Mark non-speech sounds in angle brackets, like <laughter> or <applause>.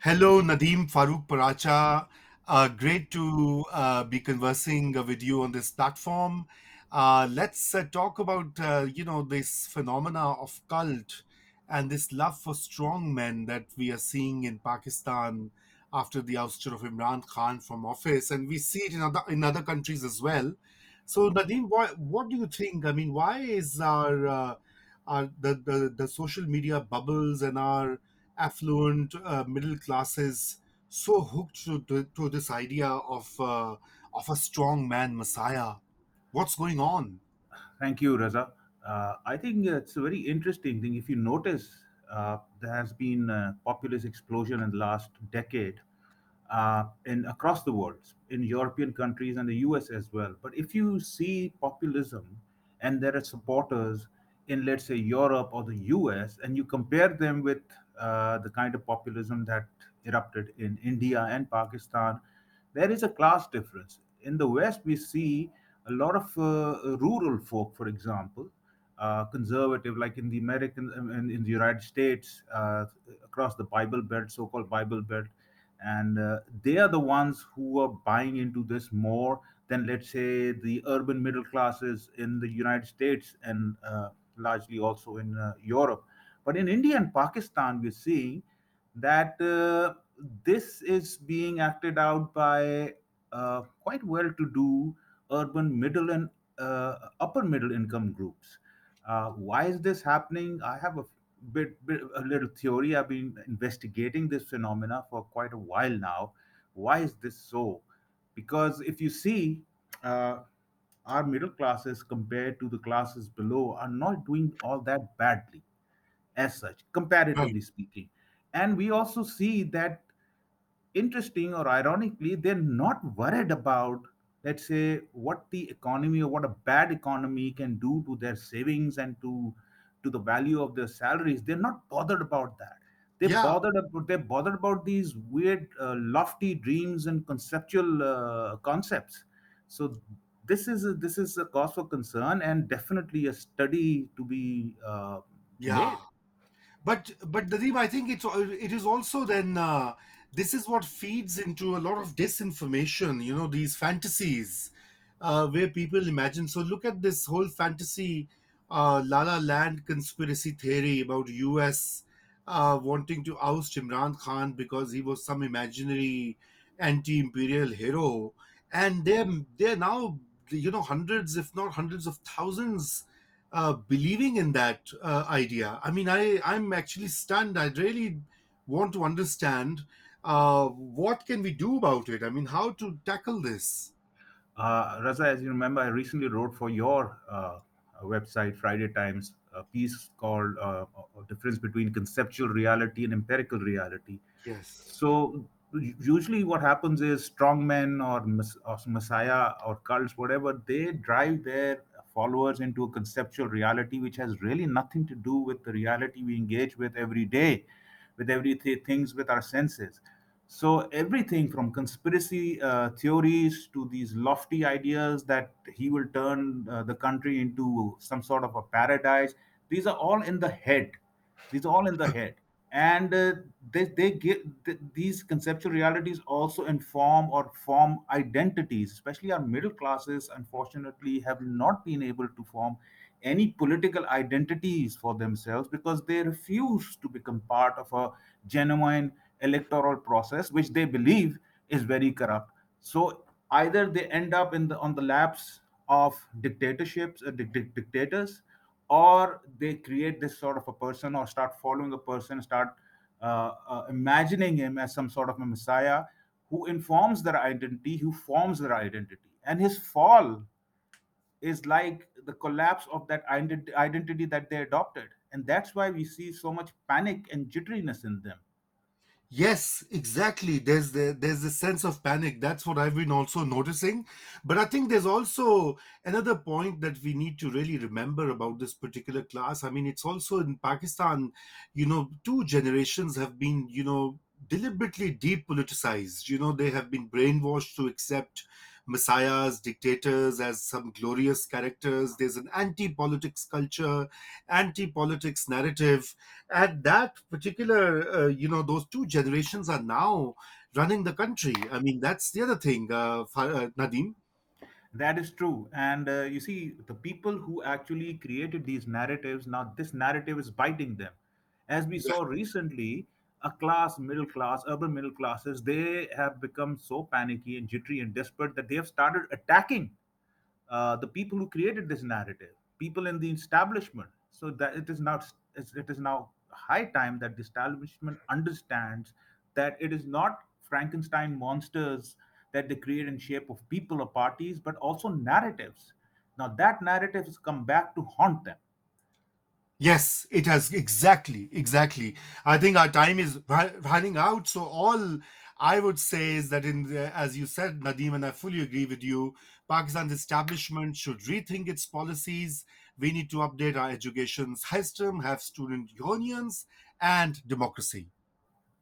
Hello, Nadeem Farooq Paracha. Uh, great to uh, be conversing uh, with you on this platform. Uh, let's uh, talk about uh, you know this phenomena of cult and this love for strong men that we are seeing in Pakistan after the ouster of Imran Khan from office, and we see it in other in other countries as well. So, Nadeem, what what do you think? I mean, why is our our the, the the social media bubbles and our affluent uh, middle classes so hooked to, to, this idea of uh, of a strong man messiah what's going on Thank you, Raza. Uh, I think it's a very interesting thing. If you notice, uh, there has been a populist explosion in the last decade uh, in across the world, in European countries and the US as well. But if you see populism and there are supporters in, let's say, Europe or the US, and you compare them with uh, the kind of populism that erupted in India and Pakistan, there is a class difference. In the West, we see a lot of uh, rural folk, for example, uh, conservative, like in the American and in the United States, uh, across the Bible Belt, so-called Bible Belt, and uh, they are the ones who are buying into this more than, let's say, the urban middle classes in the United States and uh, largely also in uh, Europe. But in India and Pakistan, we're seeing that uh, this is being acted out by uh, quite well-to-do urban middle and upper middle income groups. Why is this happening? I have a bit, bit a little theory. I've been investigating this phenomena for quite a while now. Why is this so? Because if you see, uh, our middle classes compared to the classes below are not doing all that badly as such, comparatively speaking. And we also see that interesting or ironically, they're not worried about, let's say, what the economy or what a bad economy can do to their savings and to to the value of their salaries. They're not bothered about that. They're yeah bothered about they're bothered about these weird, uh, lofty dreams and conceptual uh, concepts. So this is a, this is a cause for concern and definitely a study to be uh, yeah. made. but but Nadeem, i think it's it is also then uh, this is what feeds into a lot of disinformation you know these fantasies uh, where people imagine. So look at this whole fantasy uh, la la land conspiracy theory about us uh, wanting to oust imran khan because he was some imaginary anti-imperial hero. And they're they're now you know hundreds if not hundreds of thousands uh, believing in that uh, idea. I mean, I I'm actually stunned. I really want to understand uh, what can we do about it. I mean, how to tackle this. Uh, Raza, as you remember, I recently wrote for your uh, website, Friday Times, a piece called uh, Difference Between Conceptual Reality and Empirical Reality. Yes. So, usually, what happens is strongmen or, or messiah or cults, whatever, they drive their followers into a conceptual reality which has really nothing to do with the reality we engage with every day, with everything things with our senses. So everything from conspiracy uh, theories to these lofty ideas that he will turn uh, the country into some sort of a paradise, these are all in the head. These are all in the <laughs> head, and uh, they they give th- these conceptual realities also inform or form identities. Especially our middle classes, unfortunately, have not been able to form any political identities for themselves because they refuse to become part of a genuine electoral process, which they believe is very corrupt. So either they end up in the on the laps of dictatorships, uh, dic- dic- dictators, or they create this sort of a person or start following a person, start Uh, uh, imagining him as some sort of a messiah who informs their identity, who forms their identity, and his fall is like the collapse of that ident- identity that they adopted, and that's why we see so much panic and jitteriness in them. Yes, exactly. There's the there's this sense of panic. That's what I've been also noticing. But I think there's also another point that we need to really remember about this particular class. I mean, it's also in Pakistan, you know, two generations have been, you know, deliberately depoliticized. You know, they have been brainwashed to accept messiahs, dictators as some glorious characters. There's an anti politics culture, anti politics narrative. And that particular, uh, you know, those two generations are now running the country. I mean, that's the other thing, uh, uh, That is true. And uh, you see, the people who actually created these narratives, now this narrative is biting them. As we saw recently, a class, middle class, urban middle classes, they have become so panicky and jittery and desperate that they have started attacking uh, the people who created this narrative, people in the establishment. So that it is now it is now high time that the establishment understands that it is not Frankenstein monsters that they create in shape of people or parties, but also narratives. Now that narrative has come back to haunt them. Yes, it has exactly, exactly. I think our time is running out. So all I would say is that in the, as you said, Nadeem, and I fully agree with you, Pakistan's establishment should rethink its policies. We need to update our education system, have student unions, and democracy.